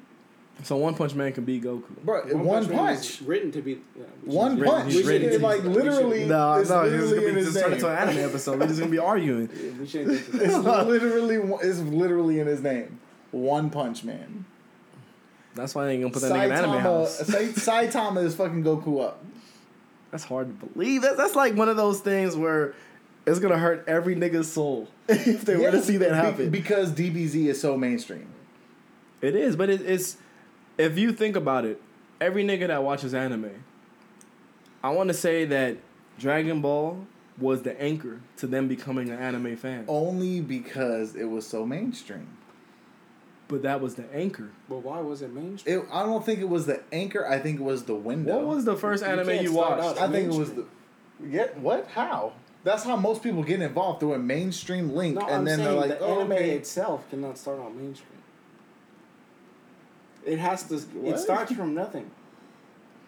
So One Punch Man can beat Goku. bro, one, Man punch, is written to be. Yeah, one written- punch, he's written It, like literally, No, it's no, it's literally gonna in be his just name. into an anime episode. We're just gonna be arguing. Yeah, we should get to It's literally, it's literally in his name. One Punch Man. That's why I ain't gonna put that nigga in anime Saitama, house. Sai- Saitama is fucking Goku up. That's hard to believe. That's that's like one of those things where it's gonna hurt every nigga's soul if they were to see that be- happen. because DBZ is so mainstream. It is, but it, it's if you think about it, every nigga that watches anime, I want to say that Dragon Ball was the anchor to them becoming an anime fan. Only because it was so mainstream. But that was the anchor. But why was it mainstream? It, I don't think it was the anchor. I think it was the window. What was the first You anime you watched? out- I think it was the. mainstream. Yeah. What? How? That's how most people get involved through a mainstream link, No, and I'm then they're like, the oh, anime okay. itself cannot start on mainstream. It has to. What? It starts from nothing.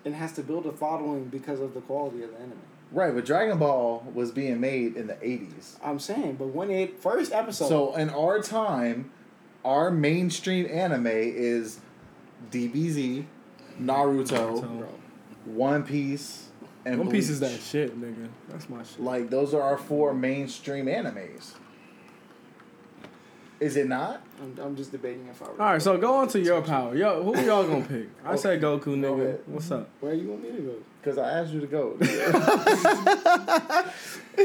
It has to build a following because of the quality of the anime. Right, but Dragon Ball was being made in the '80s. I'm saying, but when it first episode, So in our time, our mainstream anime is DBZ, Naruto, Naruto. One Piece, and One Piece is that shit, nigga. That's my shit. Like those are our four mainstream animes. Is it not? I'm, I'm just debating if I. All right, so go on to your power. Yo, who y'all gonna pick? I said Goku, nigga. ahead. What's up? Where you want me to go? Because I asked you to go.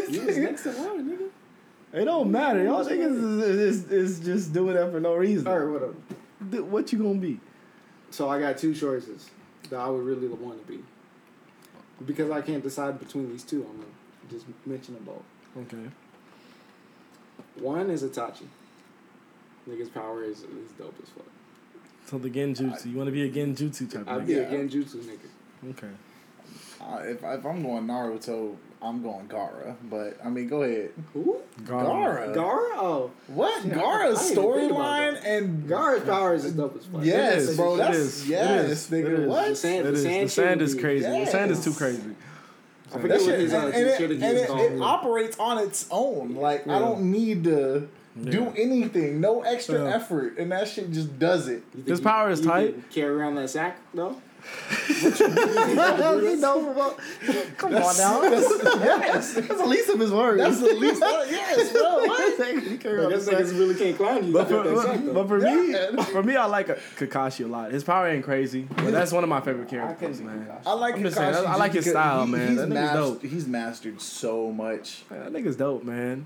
You was next in line, nigga. It don't matter. Y'all niggas is, is, is just doing that for no reason. All right, whatever. Th- What you gonna be? So I got two choices that I would really want to be. Because I can't decide between these two, I'm gonna just mention them both. Okay. One is Itachi. Nigga's power is, is dope as fuck. So the Genjutsu. You want to be a Genjutsu type I'd of be nigga? a Genjutsu nigga. Okay. Uh, if, if I'm going Naruto, I'm going Gaara. But I mean, go ahead. Who? Gaara. Gaara? Oh. What? Yeah, Gaara's I didn't even think about storyline and Gaara's power is dope as fuck. Yes, It is. bro. It That's is. yes, It is. nigga. It is. What? The sand, the is. sand, The sand shit is would be- crazy. The sand is too crazy. I forget That what shit, his, and, uh, and it, and it, it operates on its own. Like I don't need to do anything, no extra Yeah. effort, and that shit just does it. You His you- power is you tight. can Carry around that sack though. Come on now. yes, That's the least of his worries. that's the least. yes, bro. What? He carry I on guess the side. niggas really can't clown you. But for, that sack, but for Yeah. me, for me, I like Kakashi a lot. His power ain't crazy, but that's one of my favorite characters, couldn't man. Kakashi. I like. I'm just saying, Kakashi I- I like his because style, man. He's, That nigga's mas- dope. he's mastered so much. That nigga's dope, man.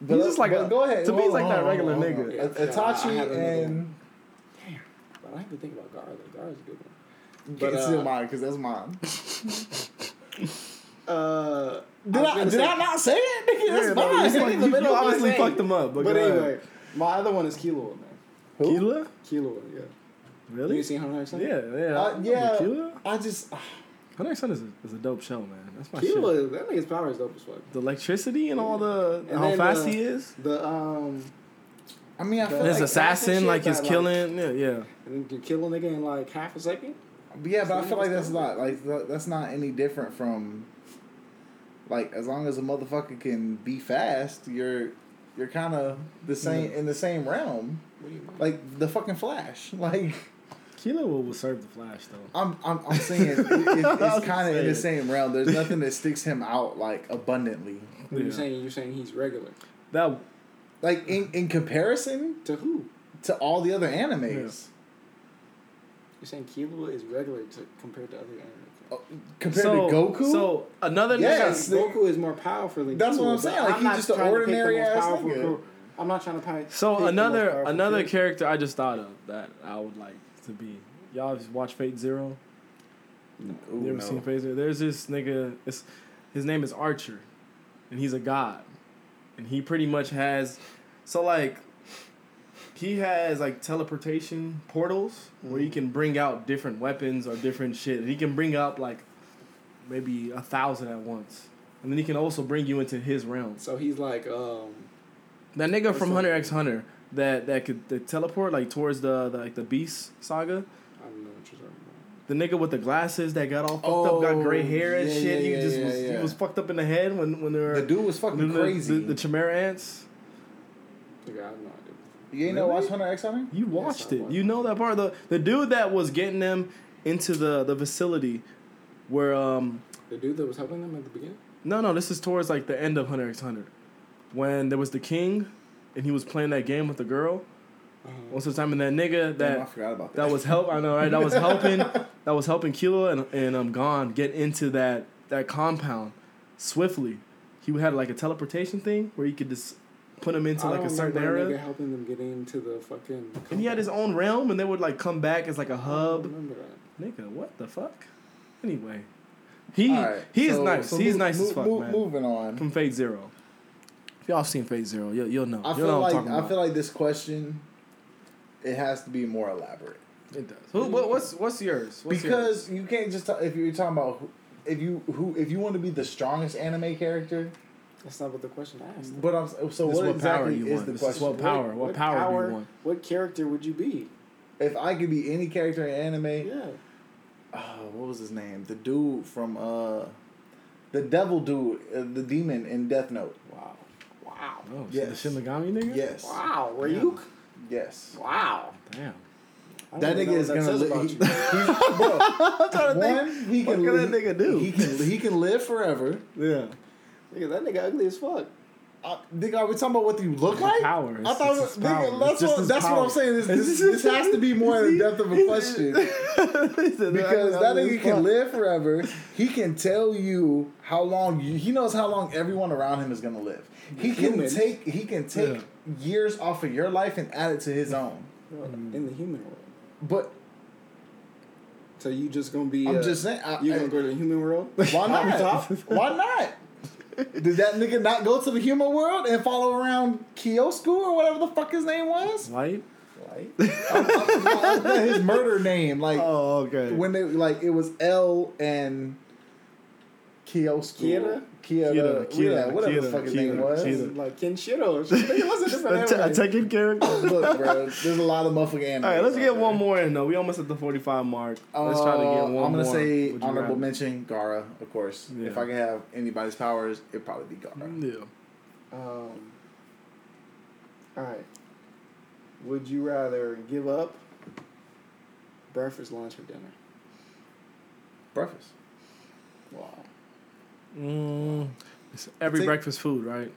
But He's just like a- go ahead. to me, he's like that regular hold on, nigga. hold on. Yeah, yeah, I- I Itachi have another and But I even think about Gaara. Though. Gaara's a good one. but, But, it's uh, still mine because that's mine. Uh, Did was I, did say- I not say it? Nigga, that's mine. no, like in the you, middle you obviously thing. fucked him up, but, But anyway, my other one is Killua, man. Who? Killua? Killua, yeah. Really? You seen Hunter x Hunter? Yeah, yeah. Uh, yeah. Killua? I just Hunter x Hunter is a, is a dope show, man. That's my Killua, shit. that nigga's power is dope as fuck. The electricity and all the And how fast uh, he is. The um, I mean I The- feel And his like assassin, like his that, like- killing. Yeah, yeah. and you can kill a nigga in like half a second. yeah, but I feel like that's not like that's not any different from like as long as a motherfucker can be fast, you're you're kind of the same in the same realm. What do you mean? Like the fucking Flash. Like Killua will serve the Flash though. I'm I'm I'm saying it, it, it's kind of in the same realm. There's nothing that sticks him out like abundantly. What are you saying? You're saying he's regular. That Like in in comparison To who? to all the other animes. You're saying Killua is regular to compared to other anime. Oh, compared so, to Goku, So another Yes. nigga. Goku is more powerful than That's what I'm saying, but like, he's just an trying to pick the ordinary ass powerful nigga. pro- I'm not trying to pick So pick another another character. character I just thought of that I would like to be. Y'all just watch Fate Zero? Ooh, you ever no. seen Fate Zero? There's this nigga. It's, his name is Archer, and he's a god, and he pretty much has. So like, he has like teleportation portals where he can bring out different weapons or different shit. He can bring up like maybe a thousand at once, and then he can also bring you into his realm. So he's like um, That nigga from? Hunter X Hunter that that could that teleport like towards the, the like the Beast saga. I don't know what you're talking about. The nigga with the glasses that got all fucked up, got gray Oh, hair and yeah, shit. yeah, he just yeah, was yeah. he was fucked up in the head when when they were The dude was fucking the, the- crazy. The, the Chimera ants. Nigga, I have no idea. you ain't never Really? watched Hunter X Hunter? You watched I it. watched You know that part. The the dude that was getting them into the the facility where um The dude that was helping them at the beginning. no no this is towards like the end of Hunter X Hunter when there was the king and he was playing that game with the girl. Uh-huh. Most the time, and that nigga that Damn, I forgot about that. that was help. I know, right? That was helping. that was helping Killua and and um Gon get into that that compound swiftly. He had like a teleportation thing where he could just put him into I like a certain area, helping them get into the fucking. and he had his own realm, and they would like come back as like a hub. Nigga, what the fuck? Anyway, he Alright, he is so- nice. so He's move- nice as fuck, move- man. Moving on. From Fate Zero. If y'all seen Fate Zero, you'll, you'll know. I you'll feel know like I'm talking I about. feel like this question, it has to be more elaborate it does. Who, what, what's what's yours? What's because you can't just talk, if you're talking about who, if you who if you want to be the strongest anime character. That's not what the question asked. But I'm so This what, is what exactly power you is want. the This question? is what power. What, power, do you want? What character would you be? If I could be any character in anime, Yeah. oh, what was his name? The dude from uh, the devil dude, uh, the demon in Death Note. Wow. Wow. Oh, Yes. the Shinigami nigga. Yes. Wow. Ryuk. Yes. Wow. Damn. That nigga is that gonna says li- he, he's, bro, I'm trying to one, he what can can li- that nigga do? He can he can live forever. Yeah. Nigga, that nigga ugly as fuck. Uh, nigga, are we talking about what you look like? Power. I thought, it's nigga, power. That's just what his that's what. I'm saying. This, this, this has to be more in depth of a question because that nigga can live forever. He can tell you how long you, he knows how long everyone around him is gonna live. He can take he can take Yeah. years off of your life and add it to his own. In the human world. But So you just gonna be? I'm uh, just saying, I- You gonna go to the human world? why not? why not? Did that nigga not go to the human world and follow around Kiosku or whatever the fuck his name was? Light. Light? His murder name, like Oh, okay. when they like it was L and Kiosku. Kira? Kira, Kira, Kira, Kira, whatever the Kira, fuck his Kira, name was. Kira. like Kenshiro. Nigga, what's a different a, te- a anime? Tekken character. Look, bro, there's a lot of motherfucking anime. All right, let's get one more in though. We almost at the forty-five mark. Let's try to get one more. Uh, I'm gonna say Would you honorable rather? mention Gaara, of course. Yeah. If I could have anybody's powers, it'd probably be Gaara. Yeah. Um. All right. Would you rather give up breakfast, lunch, or dinner? Breakfast. Wow. Mm, it's every Take- breakfast food, right?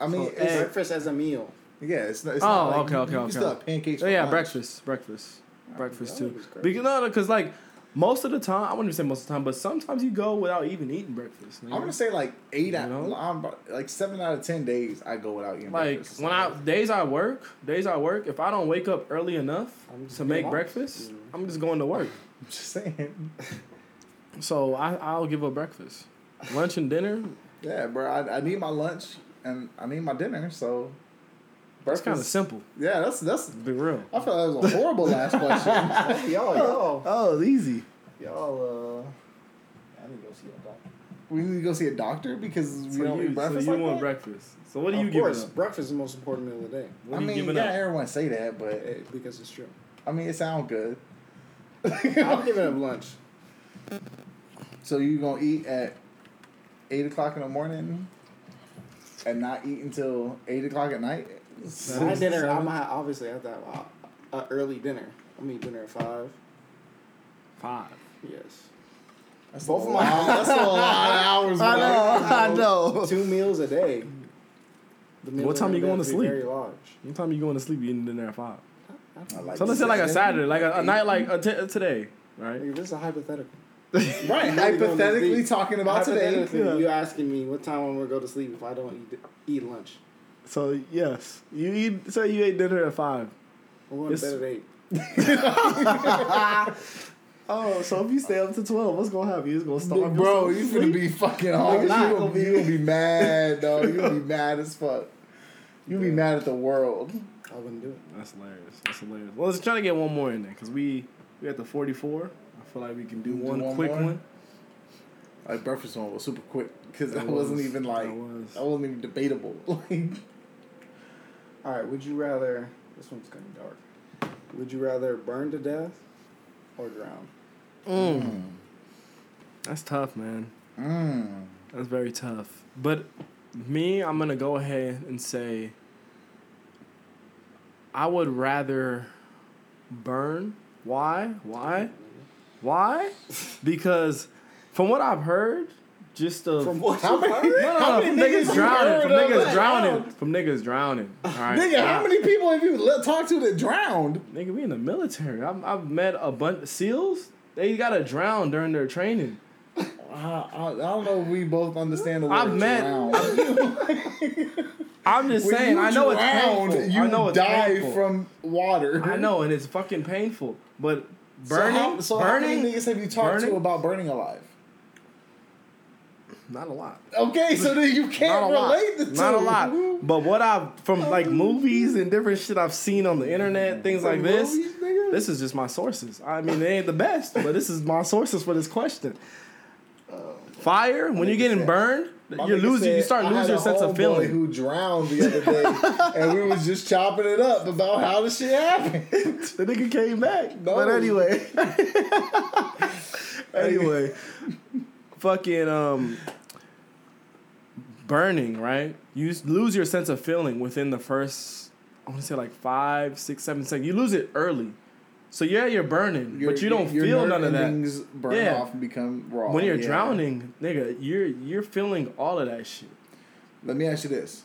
I mean, So, it's. Breakfast as a meal. yeah, it's, not- it's Oh, not like okay, you, okay, you okay. still have pancakes. Oh, yeah, lunch. breakfast, breakfast, breakfast too. Because no, because like most of the time, I wouldn't even say most of the time, but sometimes you go without even eating breakfast. I'm nigga. gonna say like eight You out, know? I'm like seven out of ten days I go without eating like breakfast. when I days I work, days I work, if I don't wake up early enough to make off. breakfast. I'm just going to work. I'm just saying. So I I'll give up breakfast, lunch and dinner. Yeah, bro. I, I need my lunch and I need my dinner. So That's kind of simple. Yeah, that's that's. To be real. I feel like that was a horrible last question. Y'all, y'all, Oh, it's easy. y'all. Uh, I need to go see a doctor. we need to go see a doctor because we So don't you, eat breakfast. so you like want that? breakfast. So what do you of course, up? breakfast is the most important meal of the day What I are you mean, giving yeah, up? everyone say that, but because it's true. I mean, it sounds good. I'm giving up lunch. So you gonna eat at eight o'clock in the morning and not eat until eight o'clock at night? My dinner. I'm ha- obviously have to have a, a early dinner. I'm eating dinner at five. Five. Yes. That's Both a of my- lot- That's a lot of hours. I bro. know, I know. Two meals a day. The meals What time are you going gonna sleep? Very large. What time you going to sleep? You eating dinner at five. I like So let's say like a. Saturday, like a, a night like a t- today, right? Nigga, this is a hypothetical. Right, You really going to hypothetically talking about today. Hypothetically, Yeah. you asking me what time I'm gonna go to sleep if I don't eat eat lunch. So yes, you eat. Say you ate dinner at five. I'm going to bed at eight. Oh, so if you stay up to twelve, what's gonna happen? You just gonna starve Bro, you finna sleep? be fucking hard. You not gonna, gonna be, you gonna be mad, dog. You're gonna be mad as fuck. You be mad at the world. I wouldn't do it. That's hilarious. That's hilarious. Well, let's try to get one more in there because we we at the forty four. I feel like we can do Do one, one quick more? one. Like breakfast one was super quick because that That wasn't even like that was. that wasn't even debatable. Like All right. Would you rather? This one's kind of dark. Would you rather burn to death or drown? Mm. That's tough, man. Mm. That's very tough. But me, I'm gonna go ahead and say I would rather burn. Why? Why? Why? Because from what I've heard, just of From what How you many- heard? no, no, How no, from niggas niggas drowning, heard from niggas that drowning, drowned? from niggas drowning. All right, Nigga, how many people have you talked to that drowned? Nigga, we in the military. I've, I've met a bunch of SEALs. They gotta drown during their training. I, I, I don't know if we both understand the word I've met- drown. I'm just When saying. I know it's painful. You I know it's die painful. from water. I know, and it's fucking painful. But So burning, how- So, how, many niggas have you talked to about burning alive? not a lot. Okay, so then you can't a lot. relate the two. Not a lot. But what I've from oh, like movies and different shit I've seen on the internet, things like this. Movies? This is just my sources. I mean, they ain't the best, but this is my sources for this question. Oh, Fire, when you're getting burned, My you're losing. You start losing your sense of feeling. Who drowned the other day, and we was just chopping it up about how the shit happened. the nigga came back. No. But anyway. anyway. fucking um burning, right? You lose your sense of feeling within the first I want to say like five, six, seven seconds. You lose it early. So yeah, you're burning, Your- but you don't your feel none of that. Burn Yeah. off and become raw. When you're Yeah. drowning, nigga, you're you're feeling all of that shit. Let me ask you this: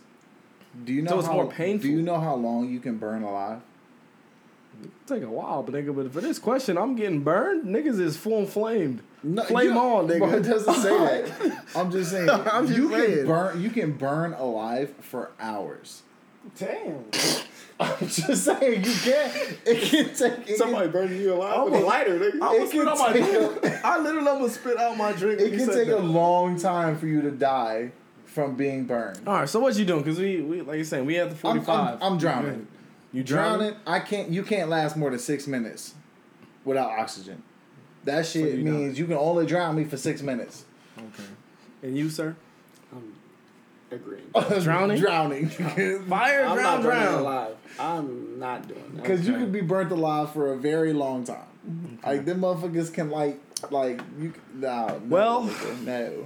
Do you know So it's how, more painful. Do you know how long you can burn alive? Take a while, but nigga, but for this question, I'm getting burned. Niggas is full flamed. No, Flame you- on, nigga. Bro, it doesn't say that. I'm just saying. I'm just you saying. can burn. You can burn alive for hours. Damn. I'm just saying you can't. It can take. It Somebody burning you alive with a lighter, nigga. I almost It spit can out my drink. I literally almost spit out my drink. It can said take a long time for you to die from being burned. All right, so what you doing? Because we, we, like you're saying, we at the I'm, 45. I'm, I'm drowning. You drowning? Drowning. I can't. You can't last more than six minutes without oxygen. That shit you know. means you can only drown me for six minutes. Okay. And you, sir? I'm agreeing. Drowning? drowning. Fire, I'm drown, not burning drown. alive. I'm not doing that. Because you could be burnt alive for a very long time. Like them motherfuckers can like like you. c- Nah, no, Well- nigga, no.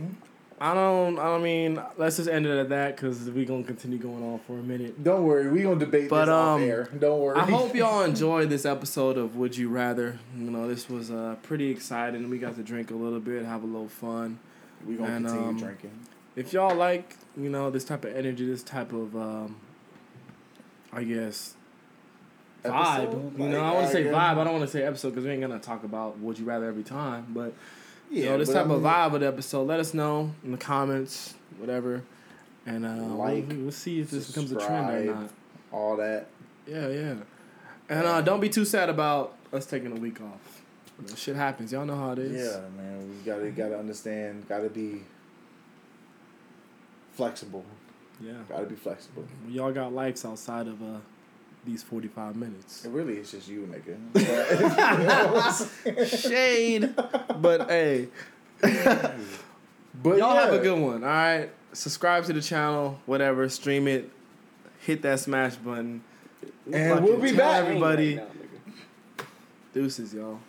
I don't, I don't mean, let's just end it at that because we're going to continue going on for a minute. Don't worry, we gonna debate But, this off um, air. Don't worry. I hope y'all enjoyed this episode of Would You Rather. You know, this was uh, pretty exciting. We got to drink a little bit, have a little fun. we gonna and, continue um, drinking. If y'all like, you know, this type of energy, this type of, um, I guess, vibe. Episode? You know, Like, I want to say guess- vibe. I don't want to say episode because we ain't gonna talk about would you rather every time. But Yeah, you know, this type I of vibe of the episode. Let us know in the comments, whatever, and uh, Like, we'll, we'll see if this becomes a trend or not. All that. Yeah, yeah. And uh, don't be too sad about us taking a week off. You know, shit happens. Y'all know how it is. Yeah, man. We gotta gotta understand. Gotta be flexible. Yeah. Gotta be flexible. Y'all got lives outside of uh, these forty five minutes. It really is just you, nigga. You know what I'm saying? Shade. but hey. But Y'all have a good one, all right? Subscribe to the channel, whatever, stream it, hit that smash button. And Fucking we'll be back. everybody. Right now. Deuces, y'all.